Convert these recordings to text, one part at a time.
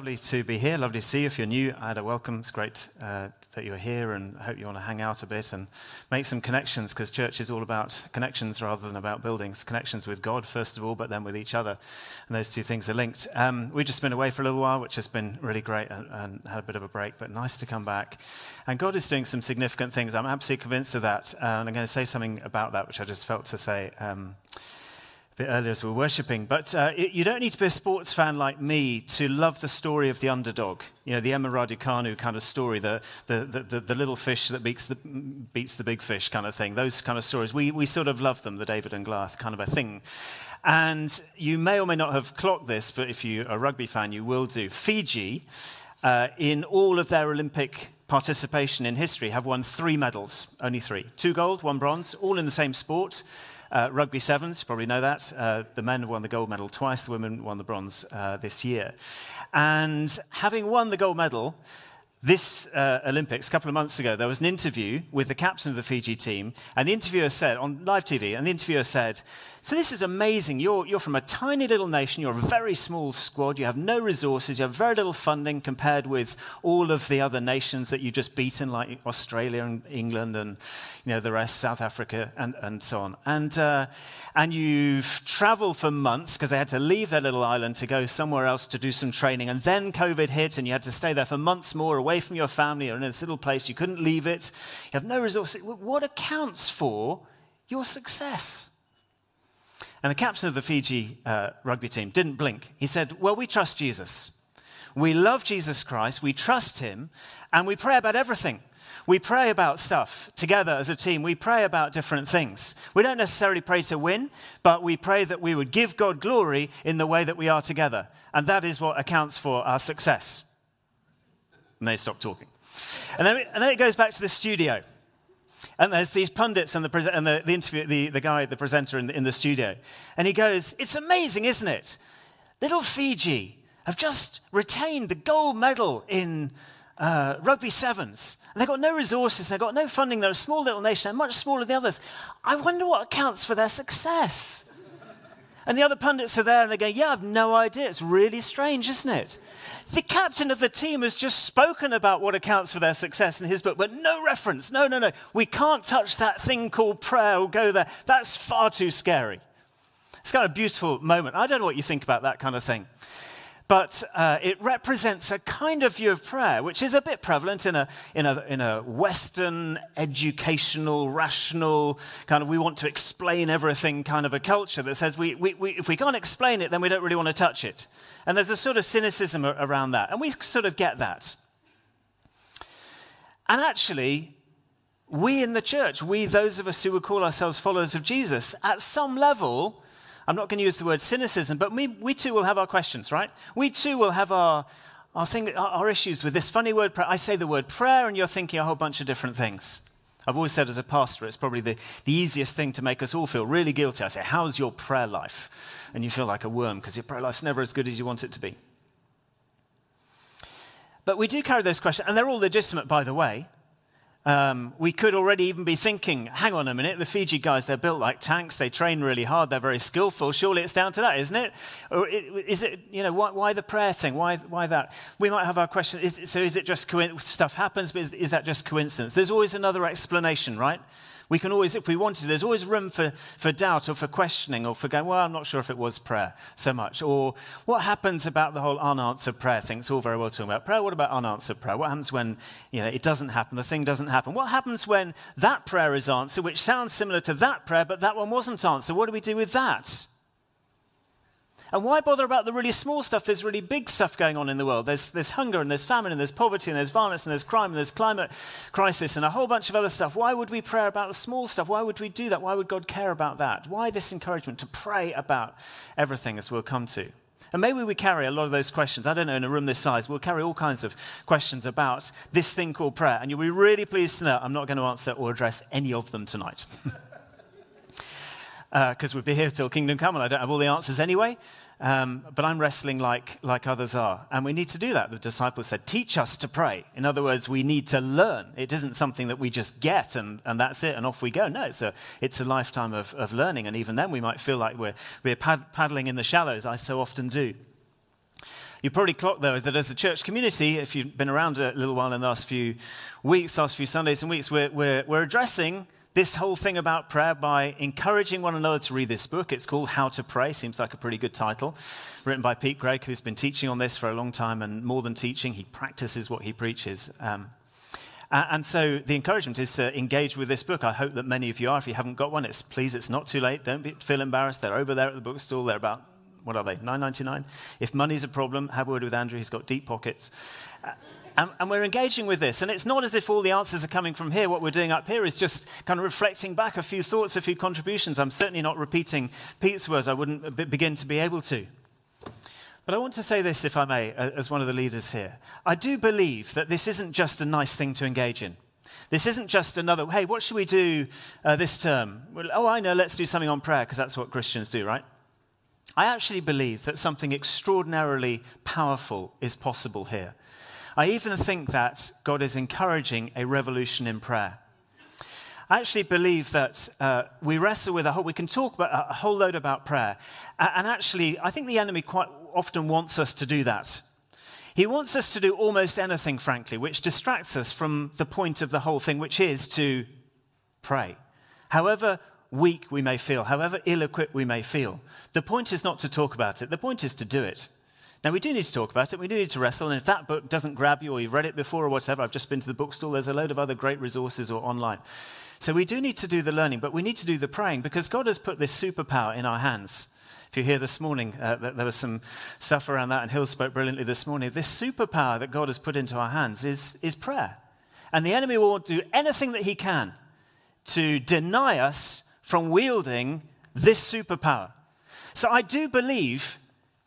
lovely to be here. Lovely to see you. If you're new, I had a welcome. It's great uh, that you're here, and I hope you want to hang out a bit and make some connections because church is all about connections rather than about buildings. Connections with God, first of all, but then with each other. And those two things are linked. Um, we've just been away for a little while, which has been really great and, and, had a bit of a break, but nice to come back. And God is doing some significant things. I'm absolutely convinced of that. Uh, and I'm going to say something about that, which I just felt to say. Um, bit earlier as we were worshipping. But uh, it, you don't need to be a sports fan like me to love the story of the underdog. You know, the Emma Raducanu kind of story, the, the, the, the, little fish that beats the, beats the big fish kind of thing. Those kind of stories. We, we sort of love them, the David and Goliath kind of a thing. And you may or may not have clocked this, but if you're a rugby fan, you will do. Fiji, uh, in all of their Olympic participation in history, have won three medals, only three. Two gold, one bronze, all in the same sport. Uh, rugby sevens—you probably know that. Uh, the men won the gold medal twice, the women won the bronze uh, this year. And having won the gold medal, this uh, Olympics, a couple of months ago, there was an interview with the captain of the Fiji team, and the interviewer said, on live TV, and the interviewer said, So this is amazing. You're, you're from a tiny little nation, you're a very small squad, you have no resources, you have very little funding compared with all of the other nations that you've just beaten, like Australia and England and you know, the rest, South Africa, and, and so on. And, uh, and you've traveled for months because they had to leave their little island to go somewhere else to do some training, and then COVID hit, and you had to stay there for months more away from your family or in this little place, you couldn't leave it, you have no resources. What accounts for your success? And the captain of the Fiji uh, rugby team didn't blink. He said, Well, we trust Jesus. We love Jesus Christ, we trust him, and we pray about everything. We pray about stuff together as a team. We pray about different things. We don't necessarily pray to win, but we pray that we would give God glory in the way that we are together. And that is what accounts for our success. And they stop talking. And then, and then it goes back to the studio. And there's these pundits and the, and the, the interview, the, the guy, the presenter in the, in the studio. And he goes, It's amazing, isn't it? Little Fiji have just retained the gold medal in uh, rugby sevens. And they've got no resources, they've got no funding. They're a small little nation, they're much smaller than the others. I wonder what accounts for their success. And the other pundits are there and they go, Yeah, I've no idea. It's really strange, isn't it? The captain of the team has just spoken about what accounts for their success in his book, but no reference. No, no, no. We can't touch that thing called prayer or go there. That's far too scary. It's kind of a beautiful moment. I don't know what you think about that kind of thing but uh, it represents a kind of view of prayer which is a bit prevalent in a, in, a, in a Western, educational, rational, kind of we want to explain everything kind of a culture that says we, we, we, if we can't explain it, then we don't really want to touch it. And there's a sort of cynicism around that. And we sort of get that. And actually, we in the church, we, those of us who would call ourselves followers of Jesus, at some level, I'm not going to use the word cynicism, but we, we too will have our questions, right? We too will have our, our, thing, our issues with this funny word prayer. I say the word prayer, and you're thinking a whole bunch of different things. I've always said as a pastor, it's probably the, the easiest thing to make us all feel really guilty. I say, How's your prayer life? And you feel like a worm because your prayer life's never as good as you want it to be. But we do carry those questions, and they're all legitimate, by the way. Um, we could already even be thinking, hang on a minute, the Fiji guys, they're built like tanks, they train really hard, they're very skillful. Surely it's down to that, isn't it? Or is it, you know, why, why the prayer thing? Why, why that? We might have our question, is, so is it just stuff happens, but is, is that just coincidence? There's always another explanation, right? We can always, if we wanted, there's always room for, for doubt or for questioning or for going, well, I'm not sure if it was prayer so much. Or what happens about the whole unanswered prayer thing? It's all very well talking about prayer. What about unanswered prayer? What happens when you know, it doesn't happen, the thing doesn't happen? What happens when that prayer is answered, which sounds similar to that prayer, but that one wasn't answered? What do we do with that? And why bother about the really small stuff? There's really big stuff going on in the world. There's, there's hunger and there's famine and there's poverty and there's violence and there's crime and there's climate crisis and a whole bunch of other stuff. Why would we pray about the small stuff? Why would we do that? Why would God care about that? Why this encouragement to pray about everything as we'll come to? And maybe we carry a lot of those questions. I don't know, in a room this size, we'll carry all kinds of questions about this thing called prayer. And you'll be really pleased to know I'm not going to answer or address any of them tonight. because uh, we'd be here till kingdom come and I don't have all the answers anyway. Um, but I'm wrestling like, like others are. And we need to do that. The disciples said, Teach us to pray. In other words, we need to learn. It isn't something that we just get and, and that's it and off we go. No, it's a, it's a lifetime of, of learning. And even then, we might feel like we're, we're pad- paddling in the shallows. I so often do. You probably clocked, though, that as a church community, if you've been around a little while in the last few weeks, last few Sundays and weeks, we're, we're, we're addressing this whole thing about prayer by encouraging one another to read this book. It's called How to Pray. Seems like a pretty good title. Written by Pete Greig, who's been teaching on this for a long time, and more than teaching, he practices what he preaches. Um, and so the encouragement is to engage with this book. I hope that many of you are. If you haven't got one, it's please, it's not too late. Don't be, feel embarrassed. They're over there at the bookstore. They're about what are they? 9.99. If money's a problem, have a word with Andrew. He's got deep pockets. And, and, we're engaging with this. And it's not as if all the answers are coming from here. What we're doing up here is just kind of reflecting back a few thoughts, a few contributions. I'm certainly not repeating Pete's words. I wouldn't begin to be able to. But I want to say this, if I may, as one of the leaders here. I do believe that this isn't just a nice thing to engage in. This isn't just another, hey, what should we do uh, this term? Well, oh, I know, let's do something on prayer, because that's what Christians do, right? I actually believe that something extraordinarily powerful is possible here. I even think that God is encouraging a revolution in prayer. I actually believe that uh, we wrestle with a whole, we can talk about a whole load about prayer. And actually, I think the enemy quite often wants us to do that. He wants us to do almost anything, frankly, which distracts us from the point of the whole thing, which is to pray. However weak we may feel, however ill equipped we may feel, the point is not to talk about it, the point is to do it. Now, we do need to talk about it. We do need to wrestle. And if that book doesn't grab you or you've read it before or whatever, I've just been to the bookstore, there's a load of other great resources or online. So we do need to do the learning, but we need to do the praying because God has put this superpower in our hands. If you're here this morning, uh, there was some stuff around that, and Hill spoke brilliantly this morning. This superpower that God has put into our hands is, is prayer. And the enemy will do anything that he can to deny us from wielding this superpower. So I do believe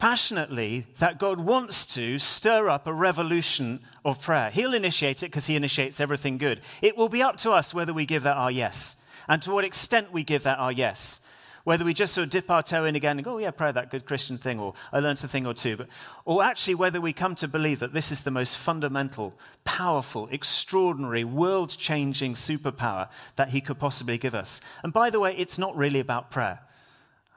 passionately that God wants to stir up a revolution of prayer. He'll initiate it because He initiates everything good. It will be up to us whether we give that our yes and to what extent we give that our yes. Whether we just sort of dip our toe in again and go, oh, yeah, pray that good Christian thing, or I learned a thing or two. But, or actually, whether we come to believe that this is the most fundamental, powerful, extraordinary, world changing superpower that He could possibly give us. And by the way, it's not really about prayer.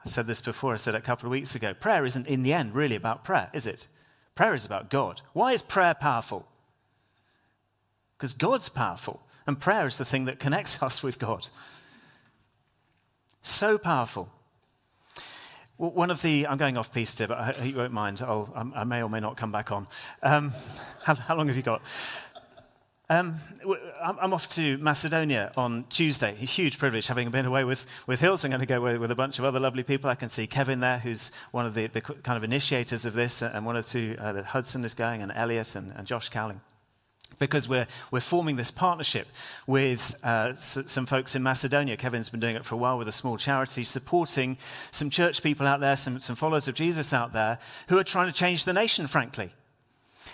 I said this before, I said it a couple of weeks ago. Prayer isn't in the end really about prayer, is it? Prayer is about God. Why is prayer powerful? Because God's powerful, and prayer is the thing that connects us with God. So powerful. One of the, I'm going off piece here, but I, you won't mind. I'll, i may or may not come back on. Um, how, how long have you got? Um, I'm off to Macedonia on Tuesday. A huge privilege having been away with, with Hills. I'm going to go away with a bunch of other lovely people. I can see Kevin there, who's one of the, the kind of initiators of this, and one or two, uh, Hudson is going, and Elliot and, and Josh Cowling. Because we're, we're forming this partnership with uh, s- some folks in Macedonia. Kevin's been doing it for a while with a small charity, supporting some church people out there, some, some followers of Jesus out there, who are trying to change the nation, frankly.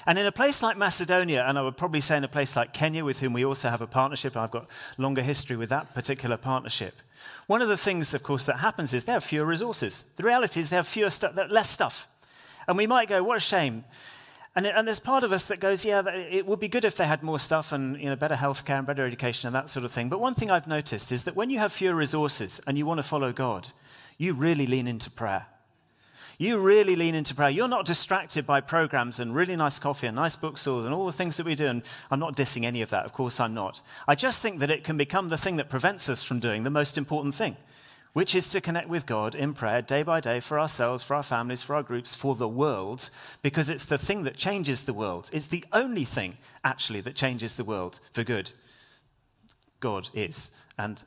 And in a place like Macedonia, and I would probably say in a place like Kenya, with whom we also have a partnership, I've got longer history with that particular partnership. One of the things, of course, that happens is they have fewer resources. The reality is they have fewer stu- less stuff. And we might go, what a shame. And, and, there's part of us that goes, yeah, it would be good if they had more stuff and you know, better healthcare and better education and that sort of thing. But one thing I've noticed is that when you have fewer resources and you want to follow God, you really lean into prayer you really lean into prayer. You're not distracted by programs and really nice coffee and nice bookstores and all the things that we do. And I'm not dissing any of that. Of course, I'm not. I just think that it can become the thing that prevents us from doing the most important thing, which is to connect with God in prayer day by day for ourselves, for our families, for our groups, for the world, because it's the thing that changes the world. It's the only thing, actually, that changes the world for good. God is. And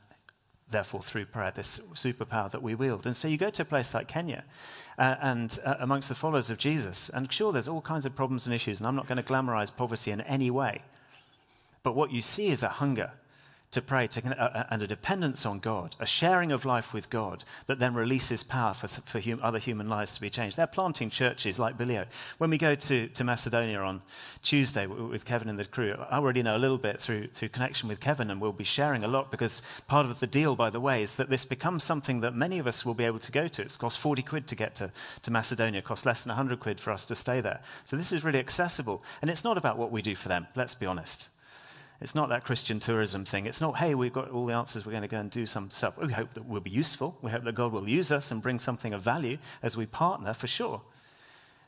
therefore, through prayer, this superpower that we wield. And so you go to a place like Kenya, uh, and uh, amongst the followers of Jesus. And sure, there's all kinds of problems and issues, and I'm not going to glamorize poverty in any way. But what you see is a hunger to pray to, uh, uh, and a dependence on God, a sharing of life with God that then releases power for, for hum, other human lives to be changed. They're planting churches like Bilio. When we go to, to Macedonia on Tuesday with Kevin and the crew, I already know a little bit through, through connection with Kevin, and we'll be sharing a lot because part of the deal, by the way, is that this becomes something that many of us will be able to go to. It's cost 40 quid to get to, to Macedonia, it costs less than 100 quid for us to stay there. So this is really accessible. And it's not about what we do for them, let's be honest. It's not that Christian tourism thing. It's not, hey, we've got all the answers, we're going to go and do some stuff. We hope that we'll be useful. We hope that God will use us and bring something of value as we partner, for sure.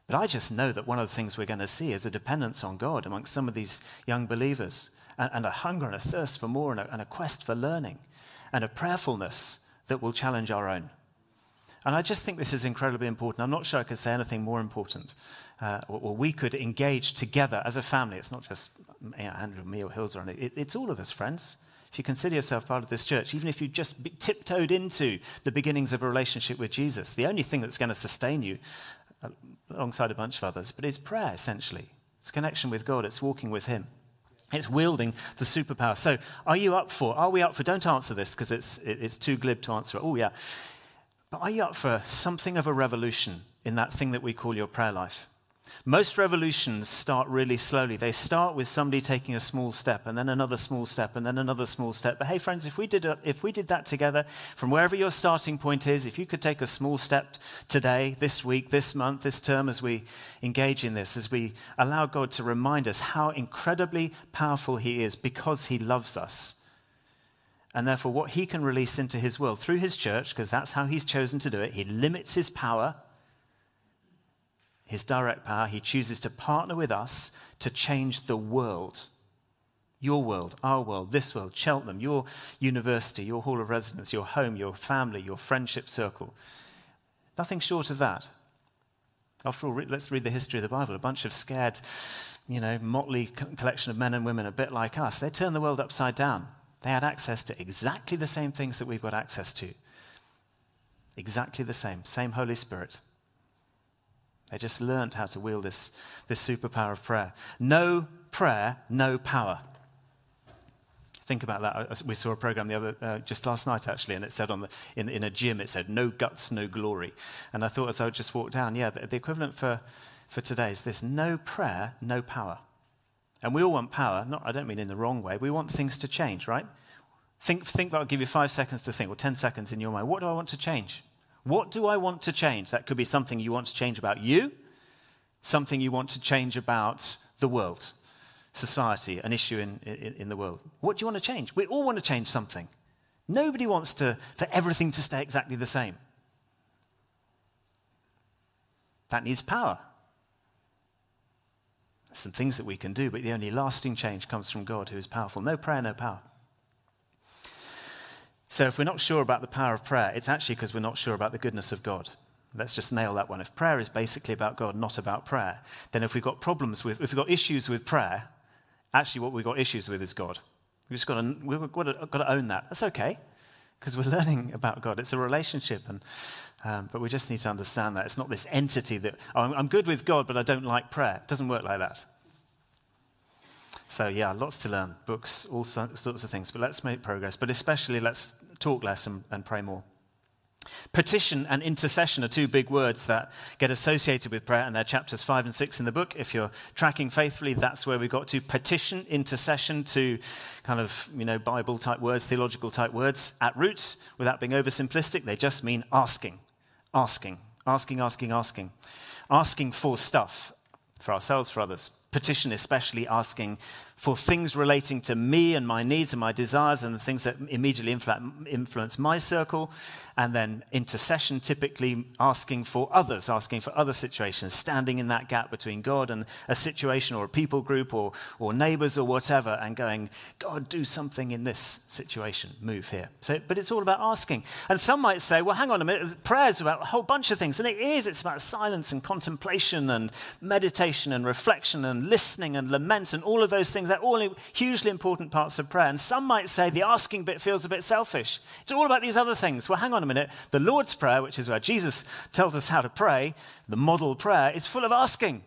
But I just know that one of the things we're going to see is a dependence on God amongst some of these young believers, and, and a hunger and a thirst for more, and a, and a quest for learning, and a prayerfulness that will challenge our own. And I just think this is incredibly important. I'm not sure I could say anything more important. Uh, or, or, we could engage together as a family. It's not just you know, Andrew, me, or Hills, or anything. It, it's all of us, friends. If you consider yourself part of this church, even if you just tiptoed into the beginnings of a relationship with Jesus, the only thing that's going to sustain you, uh, alongside a bunch of others, but is prayer, essentially. It's connection with God, it's walking with Him. It's wielding the superpower. So, are you up for? Are we up for? Don't answer this because it's, it's too glib to answer it. Oh, yeah. But are you up for something of a revolution in that thing that we call your prayer life? Most revolutions start really slowly. They start with somebody taking a small step and then another small step and then another small step. But hey, friends, if we did, a, if we did that together from wherever your starting point is, if you could take a small step today, this week, this month, this term, as we engage in this, as we allow God to remind us how incredibly powerful He is because He loves us. And therefore, what He can release into His world through His church, because that's how He's chosen to do it, He limits His power his direct power, he chooses to partner with us to change the world. Your world, our world, this world, Cheltenham, your university, your hall of residence, your home, your family, your friendship circle. Nothing short of that. After all, let's read the history of the Bible. A bunch of scared, you know, motley collection of men and women, a bit like us. They turn the world upside down. They had access to exactly the same things that we've got access to. Exactly the same, same Holy Spirit. They just learned how to wield this, this superpower of prayer. No prayer, no power. Think about that. We saw a program the other, uh, just last night actually, and it said on the, in, in a gym, it said, no guts, no glory. And I thought as I would just walked down, yeah, the, the equivalent for, for today is this no prayer, no power. And we all want power. Not, I don't mean in the wrong way. We want things to change, right? Think, think I'll give you five seconds to think, or 10 seconds in your mind. What do I want to change? What do I want to change? That could be something you want to change about you, something you want to change about the world, society, an issue in, in, in, the world. What do you want to change? We all want to change something. Nobody wants to, for everything to stay exactly the same. That needs power. Some things that we can do, but the only lasting change comes from God who is powerful. No prayer, no power. So if we're not sure about the power of prayer, it's actually because we're not sure about the goodness of God. Let's just nail that one. If prayer is basically about God, not about prayer, then if we've got problems with, if we've got issues with prayer, actually what we've got issues with is God. We've just got to, we've got to, got to own that. That's okay, because we're learning about God. It's a relationship, and, um, but we just need to understand that. It's not this entity that, oh, I'm good with God, but I don't like prayer. It doesn't work like that. So, yeah, lots to learn books, all sorts of things. But let's make progress. But especially, let's talk less and, and pray more. Petition and intercession are two big words that get associated with prayer, and they're chapters 5 and 6 in the book. If you're tracking faithfully, that's where we got to. Petition, intercession, to kind of, you know, Bible type words, theological type words. At root, without being oversimplistic, they just mean asking, asking, asking, asking, asking, asking for stuff, for ourselves, for others petition, especially asking for things relating to me and my needs and my desires and the things that immediately influence my circle. And then intercession, typically asking for others, asking for other situations, standing in that gap between God and a situation or a people group or, or neighbors or whatever, and going, God, do something in this situation, move here. So, but it's all about asking. And some might say, well, hang on a minute, prayer is about a whole bunch of things. And it is, it's about silence and contemplation and meditation and reflection and listening and lament and all of those things. They're all hugely important parts of prayer. And some might say the asking bit feels a bit selfish. It's all about these other things. Well, hang on a minute. The Lord's Prayer, which is where Jesus tells us how to pray, the model prayer, is full of asking.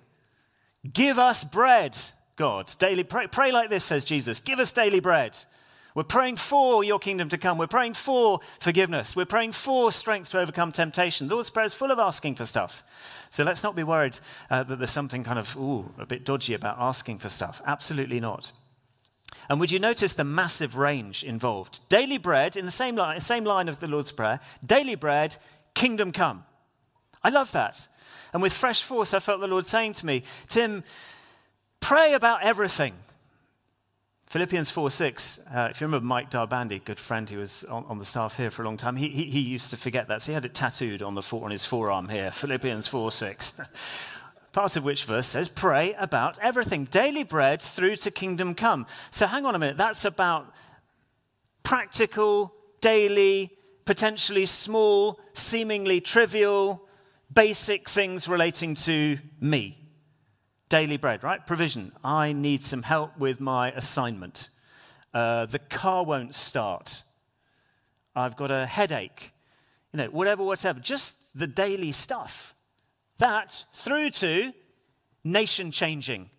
Give us bread, God. Daily pray, pray like this, says Jesus. Give us daily bread. We're praying for your kingdom to come. We're praying for forgiveness. We're praying for strength to overcome temptation. The Lord's Prayer is full of asking for stuff. So let's not be worried uh, that there's something kind of, ooh, a bit dodgy about asking for stuff. Absolutely not. And would you notice the massive range involved? Daily bread, in the same line, same line of the Lord's Prayer, daily bread, kingdom come. I love that. And with fresh force, I felt the Lord saying to me, Tim, pray about everything. Philippians 4 6, uh, if you remember Mike Darbandy, good friend who was on, on, the staff here for a long time, he, he, he, used to forget that. So he had it tattooed on, the, on his forearm here Philippians 4 6. part of which verse says, pray about everything. Daily bread through to kingdom come. So hang on a minute. That's about practical, daily, potentially small, seemingly trivial, basic things relating to me. Daily bread, right? Provision. I need some help with my assignment. Uh, the car won't start. I've got a headache. You know, whatever, whatever. Just the daily stuff. That through to nation changing.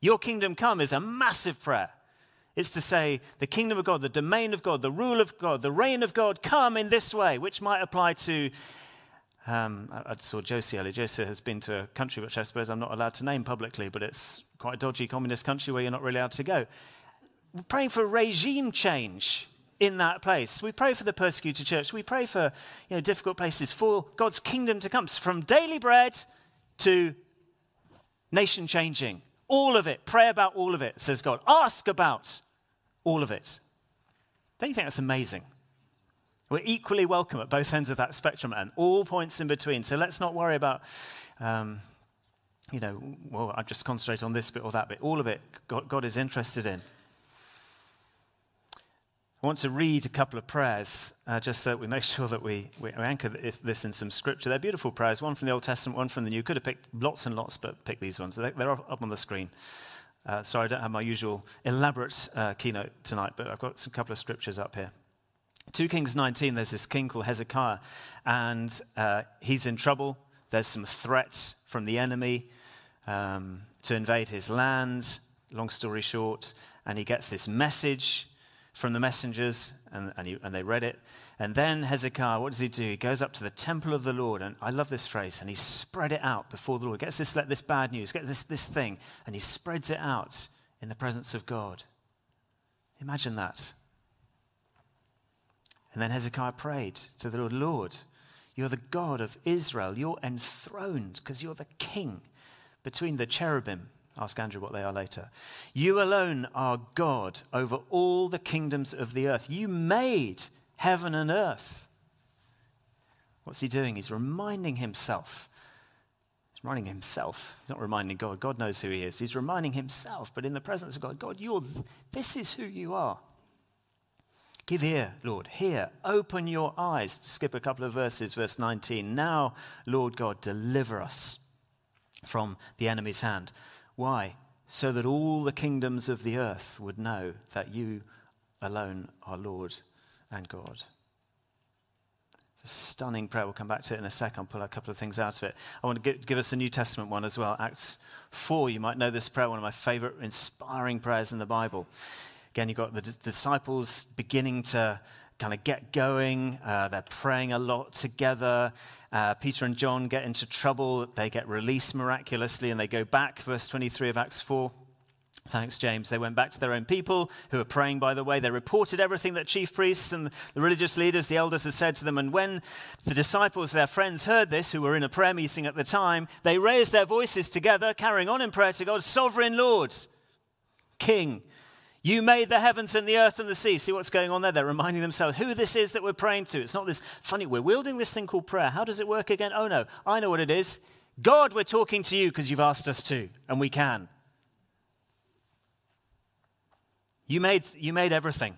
Your kingdom come is a massive prayer. It's to say, the kingdom of God, the domain of God, the rule of God, the reign of God come in this way, which might apply to. Um, I, I saw Josie earlier. Josie has been to a country which I suppose I'm not allowed to name publicly, but it's quite a dodgy communist country where you're not really allowed to go. We're praying for regime change in that place. We pray for the persecuted church. We pray for you know, difficult places for God's kingdom to come. From daily bread to nation changing. All of it. Pray about all of it, says God. Ask about all of it. Don't you think that's amazing? We're equally welcome at both ends of that spectrum and all points in between. So let's not worry about, um, you know, well, I just concentrate on this bit or that bit. All of it, God, God is interested in. I want to read a couple of prayers uh, just so we make sure that we, we anchor this in some scripture. They're beautiful prayers, one from the Old Testament, one from the New. Could have picked lots and lots, but pick these ones. They're up on the screen. Uh, sorry, I don't have my usual elaborate uh, keynote tonight, but I've got a couple of scriptures up here. 2 Kings 19, there's this king called Hezekiah, and uh, he's in trouble. There's some threats from the enemy um, to invade his land, long story short, and he gets this message from the messengers, and, and, he, and, they read it. And then Hezekiah, what does he do? He goes up to the temple of the Lord, and I love this phrase, and he spread it out before the Lord. Gets this, this bad news, gets this, this thing, and he spreads it out in the presence of God. Imagine that. And then Hezekiah prayed to the Lord, Lord, you're the God of Israel. You're enthroned because you're the king between the cherubim. Ask Andrew what they are later. You alone are God over all the kingdoms of the earth. You made heaven and earth. What's he doing? He's reminding himself. He's reminding himself. He's not reminding God. God knows who he is. He's reminding himself, but in the presence of God, God, you're, this is who you are. Give ear, Lord, hear, open your eyes. Skip a couple of verses, verse 19. Now, Lord God, deliver us from the enemy's hand. Why? So that all the kingdoms of the earth would know that you alone are Lord and God. It's a stunning prayer. We'll come back to it in a second. I'll pull a couple of things out of it. I want to give, give us a New Testament one as well. Acts 4, you might know this prayer, one of my favorite inspiring prayers in the Bible. Again, you've got the d- disciples beginning to kind of get going. Uh, they're praying a lot together. Uh, Peter and John get into trouble. They get released miraculously and they go back. Verse 23 of Acts 4. Thanks, James. They went back to their own people who were praying, by the way. They reported everything that chief priests and the religious leaders, the elders, had said to them. And when the disciples, their friends, heard this, who were in a prayer meeting at the time, they raised their voices together, carrying on in prayer to God, Sovereign Lord, King, you made the heavens and the earth and the sea. See what's going on there? They're reminding themselves who this is that we're praying to. It's not this funny, we're wielding this thing called prayer. How does it work again? Oh no, I know what it is. God, we're talking to you because you've asked us to, and we can. You made, you made everything.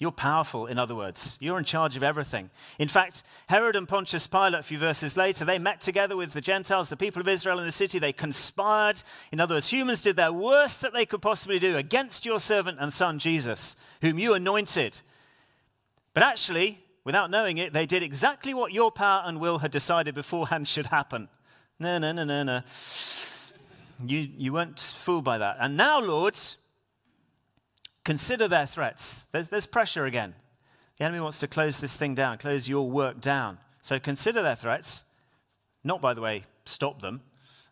You're powerful, in other words. You're in charge of everything. In fact, Herod and Pontius Pilate, a few verses later, they met together with the Gentiles, the people of Israel in the city. They conspired. In other words, humans did their worst that they could possibly do against your servant and son, Jesus, whom you anointed. But actually, without knowing it, they did exactly what your power and will had decided beforehand should happen. No, no, no, no, no. You, you weren't fooled by that. And now, Lord, Consider their threats. There's, there's pressure again. The enemy wants to close this thing down, close your work down. So consider their threats. Not, by the way, stop them.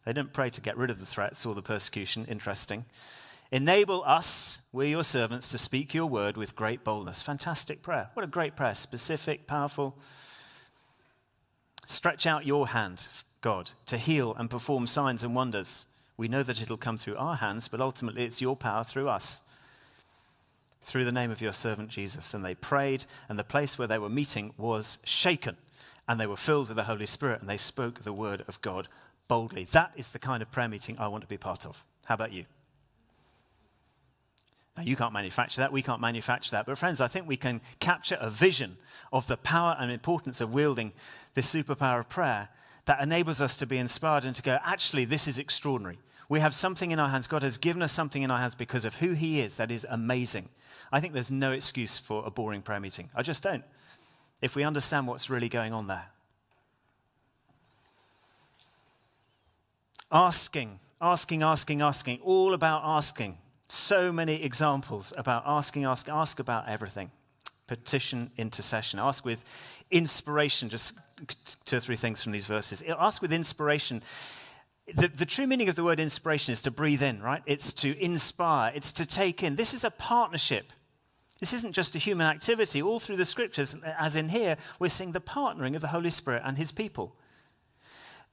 They didn't pray to get rid of the threats or the persecution. Interesting. Enable us, we're your servants, to speak your word with great boldness. Fantastic prayer. What a great prayer. Specific, powerful. Stretch out your hand, God, to heal and perform signs and wonders. We know that it'll come through our hands, but ultimately it's your power through us through the name of your servant Jesus. And they prayed, and the place where they were meeting was shaken. And they were filled with the Holy Spirit, and they spoke the word of God boldly. That is the kind of prayer meeting I want to be part of. How about you? Now, you can't manufacture that. We can't manufacture that. But, friends, I think we can capture a vision of the power and importance of wielding this superpower of prayer that enables us to be inspired and to go, actually, this is extraordinary. We have something in our hands. God has given us something in our hands because of who He is that is amazing. I think there's no excuse for a boring prayer meeting. I just don't. If we understand what's really going on there. Asking, asking, asking, asking, all about asking. So many examples about asking, ask, ask about everything. Petition, intercession. Ask with inspiration. Just two or three things from these verses. Ask with inspiration. The, the, true meaning of the word inspiration is to breathe in, right? It's to inspire, it's to take in. This is a partnership. This isn't just a human activity. All through the scriptures, as in here, we're seeing the partnering of the Holy Spirit and his people.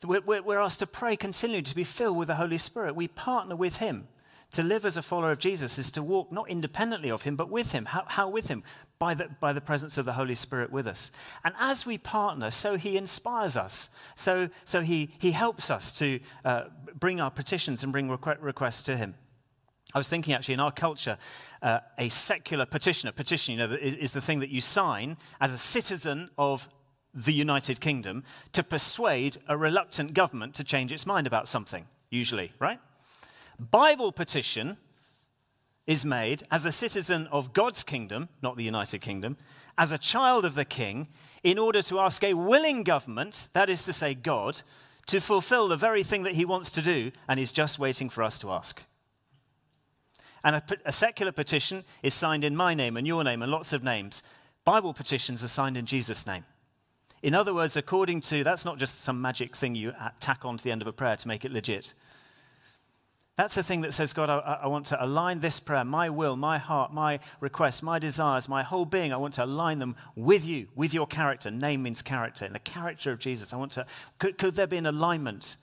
We're, we're asked to pray continually to be filled with the Holy Spirit. We partner with him. To live as a follower of Jesus is to walk not independently of him, but with him. How, how with him? By the, by the presence of the Holy Spirit with us. And as we partner, so he inspires us. So, so he, he helps us to uh, bring our petitions and bring requ- requests to him. I was thinking actually in our culture, uh, a secular petition, a petition, you know, is, is the thing that you sign as a citizen of the United Kingdom to persuade a reluctant government to change its mind about something, usually, right? Bible petition is made as a citizen of God's kingdom, not the United Kingdom, as a child of the king, in order to ask a willing government, that is to say, God, to fulfill the very thing that he wants to do and is just waiting for us to ask. And a, a, secular petition is signed in my name and your name and lots of names. Bible petitions are signed in Jesus' name. In other words, according to, that's not just some magic thing you uh, tack on to the end of a prayer to make it legit. That's the thing that says, God, I, I, want to align this prayer, my will, my heart, my requests, my desires, my whole being. I want to align them with you, with your character. Name means character. In the character of Jesus, I want to. Could, could there be an alignment?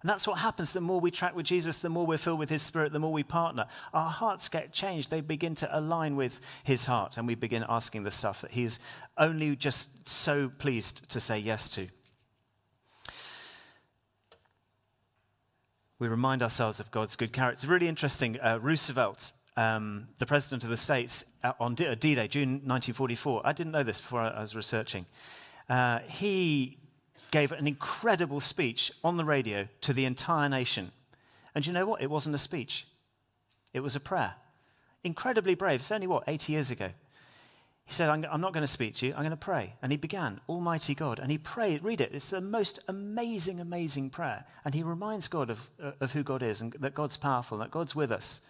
And that's what happens. The more we track with Jesus, the more we're filled with His Spirit, the more we partner. Our hearts get changed. They begin to align with His heart, and we begin asking the stuff that He's only just so pleased to say yes to. We remind ourselves of God's good character. It's really interesting. Uh, Roosevelt, um, the president of the States, uh, on D Day, June 1944, I didn't know this before I was researching. Uh, he gave an incredible speech on the radio to the entire nation. And you know what? It wasn't a speech, it was a prayer. Incredibly brave. It's only, what, 80 years ago. He said, I'm, not going to speak to you, I'm going to pray. And he began, Almighty God. And he prayed, read it, it's the most amazing, amazing prayer. And he reminds God of, uh, of who God is and that God's powerful, that God's with us.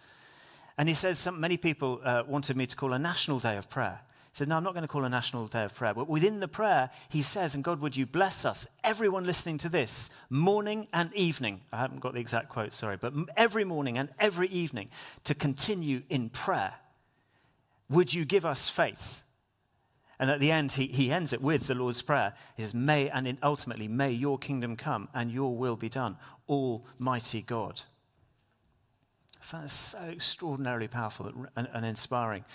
And he says, some, many people uh, wanted me to call a national day of prayer. He said, No, I'm not going to call a national day of prayer. But within the prayer, he says, And God, would you bless us, everyone listening to this, morning and evening. I haven't got the exact quote, sorry, but every morning and every evening to continue in prayer. Would you give us faith? And at the end, he, he ends it with the Lord's Prayer. He says, May, and ultimately, may your kingdom come and your will be done, Almighty God. I found this so extraordinarily powerful and, and inspiring.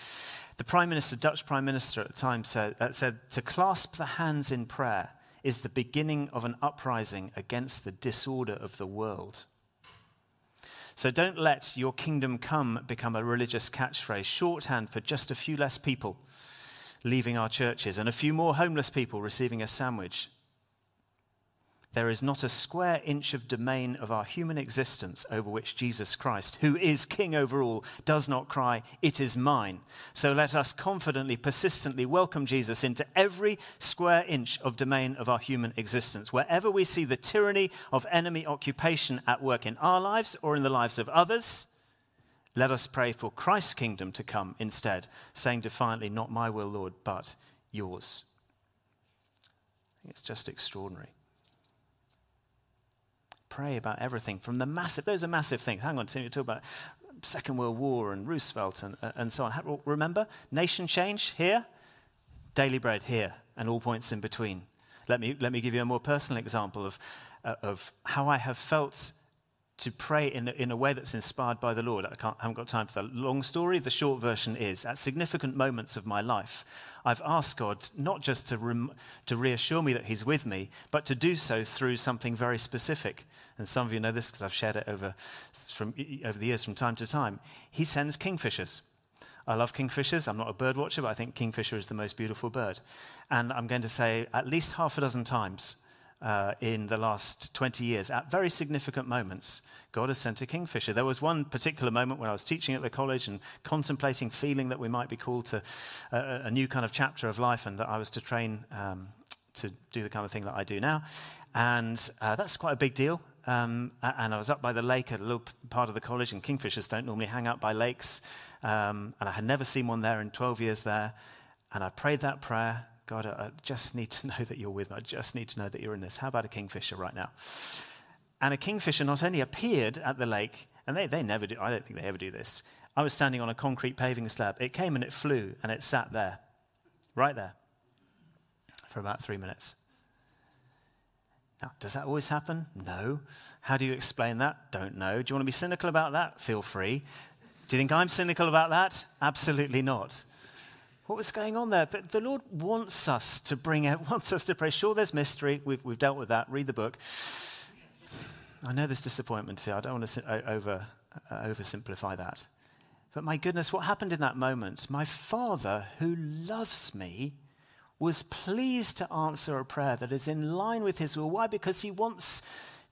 The Prime Minister, Dutch Prime Minister at the time, said, uh, said, To clasp the hands in prayer is the beginning of an uprising against the disorder of the world. So don't let your kingdom come become a religious catchphrase, shorthand for just a few less people leaving our churches and a few more homeless people receiving a sandwich. There is not a square inch of domain of our human existence over which Jesus Christ, who is King over all, does not cry, It is mine. So let us confidently, persistently welcome Jesus into every square inch of domain of our human existence. Wherever we see the tyranny of enemy occupation at work in our lives or in the lives of others, let us pray for Christ's kingdom to come instead, saying defiantly, Not my will, Lord, but yours. It's just extraordinary. Pray about everything from the massive, those are massive things. Hang on, to talk about Second World War and Roosevelt and, and so on. Remember, nation change here, daily bread here, and all points in between. Let me, let me give you a more personal example of, uh, of how I have felt to pray in a, in a way that's inspired by the Lord. I, I, haven't got time for the long story. The short version is at significant moments of my life, I've asked God not just to, rem, to reassure me that He's with me, but to do so through something very specific. And some of you know this because I've shared it over, from, over the years from time to time. He sends kingfishers. I love kingfishers. I'm not a bird watcher, but I think kingfisher is the most beautiful bird. And I'm going to say at least half a dozen times uh, in the last 20 years at very significant moments. God has sent a kingfisher. There was one particular moment when I was teaching at the college and contemplating, feeling that we might be called to a, a new kind of chapter of life and that I was to train um, to do the kind of thing that I do now. And uh, that's quite a big deal. Um, and I was up by the lake at a little part of the college, and kingfishers don't normally hang out by lakes. Um, and I had never seen one there in 12 years there. And I prayed that prayer God, I just need to know that you're with me. I just need to know that you're in this. How about a kingfisher right now? And a kingfisher not only appeared at the lake, and they, they never do, I don't think they ever do this. I was standing on a concrete paving slab. It came and it flew and it sat there, right there, for about three minutes. Now, does that always happen? No. How do you explain that? Don't know. Do you want to be cynical about that? Feel free. Do you think I'm cynical about that? Absolutely not. What was going on there? The, the, Lord wants us to bring out, wants us to pray. Sure, there's mystery. We've, we've dealt with that. Read the book. I know there's disappointment here. I don't want to over, uh, oversimplify that. But my goodness, what happened in that moment? My Father, who loves me, was pleased to answer a prayer that is in line with His will. Why? Because He wants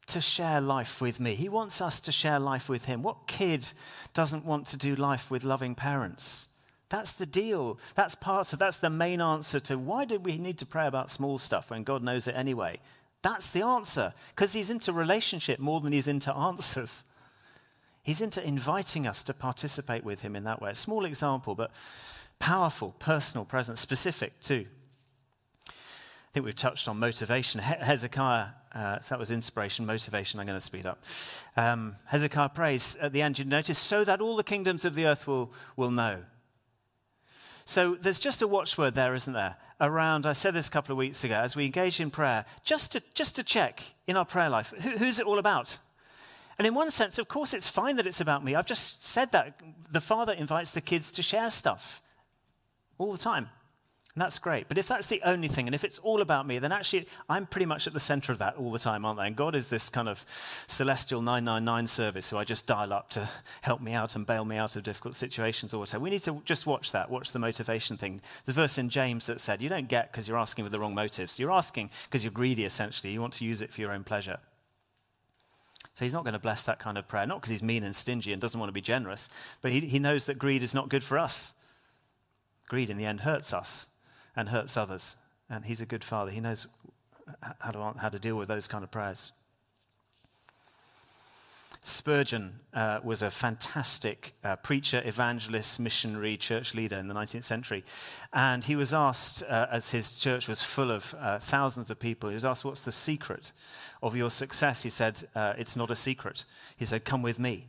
to share life with me. He wants us to share life with Him. What kid doesn't want to do life with loving parents? That's the deal. That's part of that's the main answer to why do we need to pray about small stuff when God knows it anyway? That's the answer. Because he's into relationship more than he's into answers. He's into inviting us to participate with him in that way. A small example, but powerful, personal, present, specific too. I think we've touched on motivation. Hezekiah, uh, so that was inspiration, motivation. I'm going to speed up. Um, Hezekiah prays at the end, you notice, so that all the kingdoms of the earth will, will know. So there's just a watchword there, isn't there? Around, I said this a couple of weeks ago, as we engage in prayer, just to, just to check in our prayer life, who, who's it all about? And in one sense, of course, it's fine that it's about me. I've just said that. The father invites the kids to share stuff all the time. And that's great. But if that's the only thing, and if it's all about me, then actually I'm pretty much at the center of that all the time, aren't I? And God is this kind of celestial 999 service who I just dial up to help me out and bail me out of difficult situations or whatever. We need to just watch that, watch the motivation thing. A verse in James that said, You don't get because you're asking with the wrong motives. You're asking because you're greedy, essentially. You want to use it for your own pleasure. So he's not going to bless that kind of prayer, not because he's mean and stingy and doesn't want to be generous, but he, he knows that greed is not good for us. Greed in the end hurts us and hurts others. And he's a good father. He knows how to, how to deal with those kind of prayers. Spurgeon uh, was a fantastic uh, preacher, evangelist, missionary, church leader in the 19th century. And he was asked, uh, as his church was full of uh, thousands of people, he was asked, What's the secret of your success? He said, uh, It's not a secret. He said, Come with me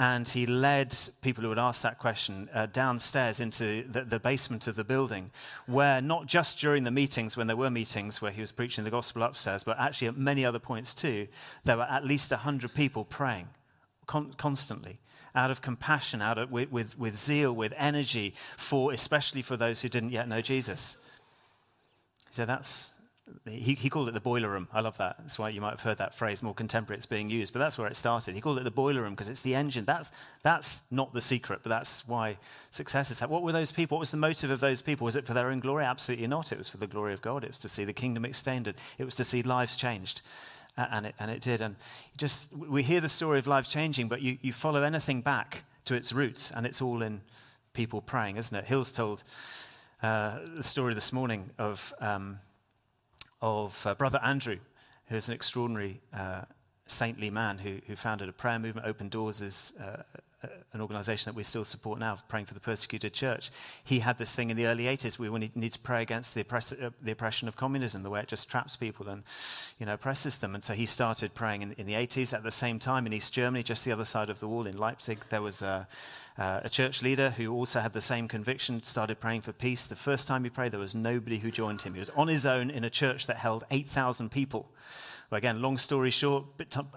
and he led people who would ask that question uh, downstairs into the, the, basement of the building, where not just during the meetings, when there were meetings where he was preaching the gospel upstairs, but actually at many other points too, there were at least 100 people praying con- constantly out of compassion, out of, with, with, with zeal, with energy, for, especially for those who didn't yet know Jesus. Said, that's, he, he, called it the boiler room. I love that. That's why you might have heard that phrase more contemporary. It's being used, but that's where it started. He called it the boiler room because it's the engine. That's, that's not the secret, but that's why success is. What were those people? What was the motive of those people? Was it for their own glory? Absolutely not. It was for the glory of God. It was to see the kingdom extended. It was to see lives changed. And, it, and it did. And just we hear the story of life changing, but you, you follow anything back to its roots, and it's all in people praying, isn't it? Hills told uh, the story this morning of. Um, of uh, Brother Andrew, who's an extraordinary uh, saintly man who, who founded a prayer movement, Open Doors is uh, an organization that we still support now, praying for the persecuted church. He had this thing in the early 80s we need to pray against the, oppress- uh, the, oppression of communism, the way it just traps people and you know, oppresses them. And so he started praying in, in, the 80s. At the same time, in East Germany, just the other side of the wall in Leipzig, there was a, uh, a church leader who also had the same conviction, started praying for peace. The first time he prayed, there was nobody who joined him. He was on his own in a church that held 8,000 people Well, again, long story short,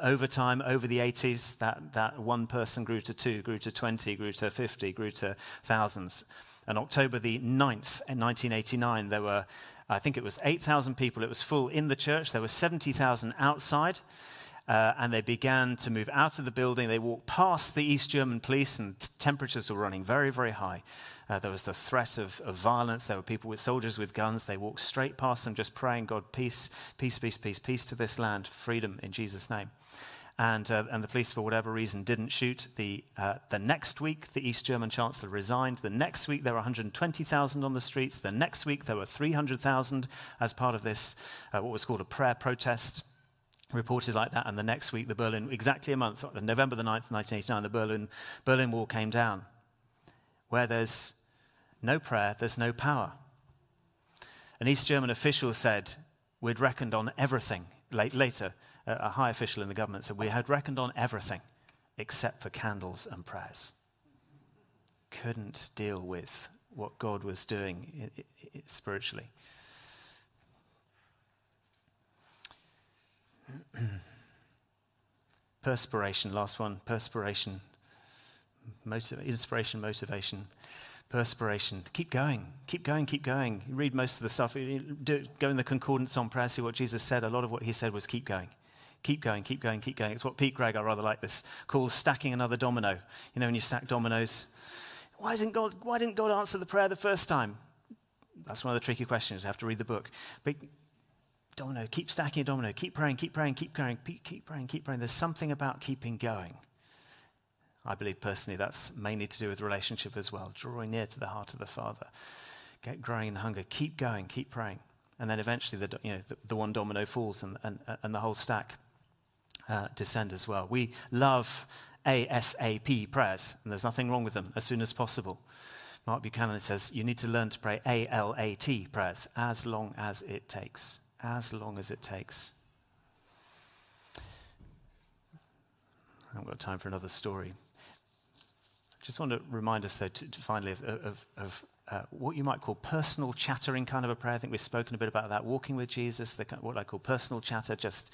over time, over the 80s, that, that one person grew to two, grew to 20, grew to 50, grew to thousands. And October the 9th, in 1989, there were, I think it was 8,000 people. It was full in the church. There were 70,000 outside. Uh, and they began to move out of the building. They walked past the East German police, and temperatures were running very, very high. Uh, there was the threat of, of, violence. There were people with soldiers with guns. They walked straight past them, just praying, God, peace, peace, peace, peace, peace to this land, freedom in Jesus' name. And, uh, and the police, for whatever reason, didn't shoot. The, uh, the next week, the East German Chancellor resigned. The next week, there were 120,000 on the streets. The next week, there were 300,000 as part of this, uh, what was called a prayer protest reported like that. And the next week, the Berlin, exactly a month, November the 9th, 1989, the Berlin, Berlin Wall came down. Where there's no prayer, there's no power. An East German official said, We'd reckoned on everything. Later, a high official in the government said, We had reckoned on everything except for candles and prayers. Couldn't deal with what God was doing spiritually. perspiration, last one, perspiration, motiv- inspiration, motivation, perspiration. Keep going, keep going, keep going. You read most of the stuff, do, go in the concordance on prayer, see what Jesus said. A lot of what he said was keep going. Keep going, keep going, keep going. It's what Pete Greig, I rather like this, calls stacking another domino. You know, when you stack dominoes, why didn't God, why didn't God answer the prayer the first time? That's one of the tricky questions. You have to read the book. But domino, keep stacking a domino, keep praying, keep praying, keep praying, keep praying, keep praying. There's something about keeping going. I believe personally that's mainly to do with relationship as well, drawing near to the heart of the Father. Get growing in hunger, keep going, keep praying. And then eventually the, you know, the, the one domino falls and, and, and the whole stack uh, descend as well. We love ASAP prayers, and there's nothing wrong with them as soon as possible. Mark Buchanan says you need to learn to pray ALAT prayers as long as it takes as long as it takes. I haven't got time for another story. I just want to remind us, though, to, to finally, of, of, of uh, what you might call personal chattering kind of a prayer. I think we've spoken a bit about that. Walking with Jesus, the, what I call personal chatter, just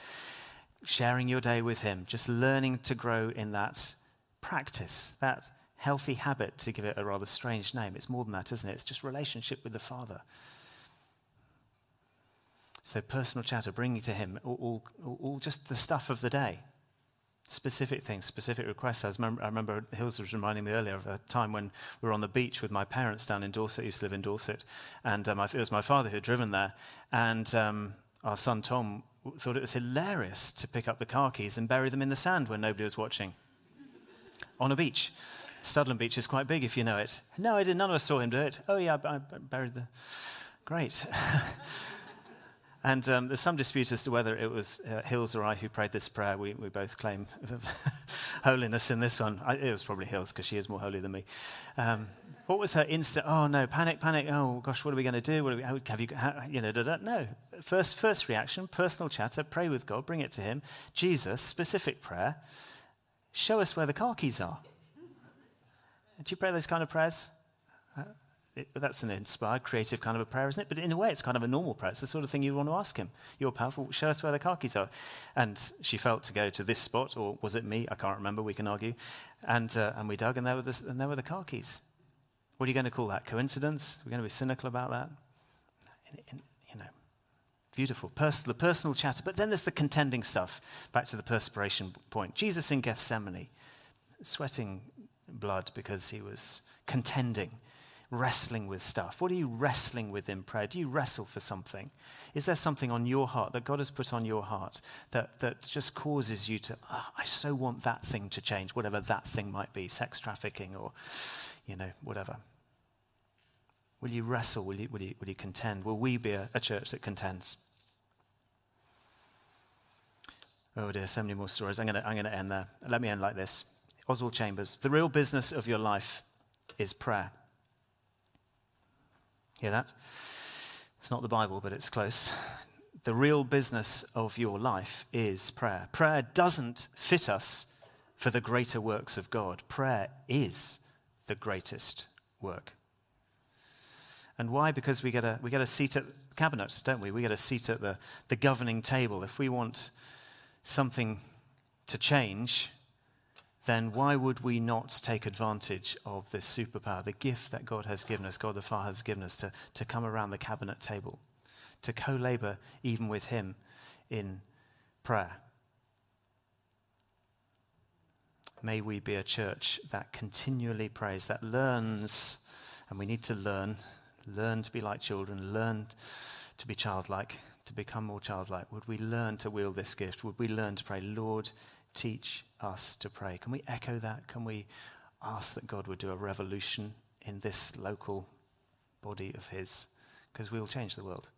sharing your day with Him, just learning to grow in that practice, that healthy habit, to give it a rather strange name. It's more than that, isn't it? It's just relationship with the Father. So, personal chatter, bringing to Him all, all, all, just the stuff of the day, specific things, specific requests. I remember, I remember Hills was reminding me earlier of a time when we were on the beach with my parents down in Dorset. I used to live in Dorset. And um, it was my father who had driven there. And um, our son Tom thought it was hilarious to pick up the car keys and bury them in the sand when nobody was watching on a beach. Studland Beach is quite big if you know it. No, I didn't. None of us saw him do it. Oh, yeah, I, I buried the. Great. And um, there's some dispute as to whether it was uh, Hills or I who prayed this prayer. We, we both claim holiness in this one. I, it was probably Hills because she is more holy than me. Um, what was her instant? Oh no, panic, panic. Oh gosh, what are we going to do? What we, how, have you, how, you know, da, da. no. First, first reaction, personal chatter. Pray with God, bring it to Him. Jesus, specific prayer. Show us where the car keys are. Do you pray those kind of prayers? It, that's an inspired, creative kind of a prayer, isn't it? But in a way, it's kind of a normal prayer. It's the sort of thing you want to ask him. You're powerful. Show us where the keys are. And she felt to go to this spot, or was it me? I can't remember. We can argue. And, uh, and we dug, and there, were the, and there were the keys. What are you going to call that? Coincidence? We're going to be cynical about that? In, in, you know, beautiful. Pers- the personal chatter. But then there's the contending stuff. Back to the perspiration point. Jesus in Gethsemane, sweating blood because he was contending wrestling with stuff? What are you wrestling with in prayer? Do you wrestle for something? Is there something on your heart that God has put on your heart that, that just causes you to, oh, I so want that thing to change, whatever that thing might be, sex trafficking or, you know, whatever? Will you wrestle? Will you, will you, will you contend? Will we be a, a church that contends? Oh dear, so many more stories. I'm going to I'm going to end there. Let me end like this. Oswald Chambers. The real business of your life is prayer. Hear that? It's not the Bible, but it's close. The real business of your life is prayer. Prayer doesn't fit us for the greater works of God. Prayer is the greatest work. And why? Because we get a, we get a seat at the cabinet, don't we? We get a seat at the, the governing table. If we want something to change, then why would we not take advantage of this superpower, the gift that God has given us, God the Father has given us, to, to come around the cabinet table, to co labor even with Him in prayer? May we be a church that continually prays, that learns, and we need to learn learn to be like children, learn to be childlike, to become more childlike? Would we learn to wield this gift? Would we learn to pray, Lord, teach us to pray? Can we echo that? Can we ask that God would do a revolution in this local body of His? Because we'll change the world.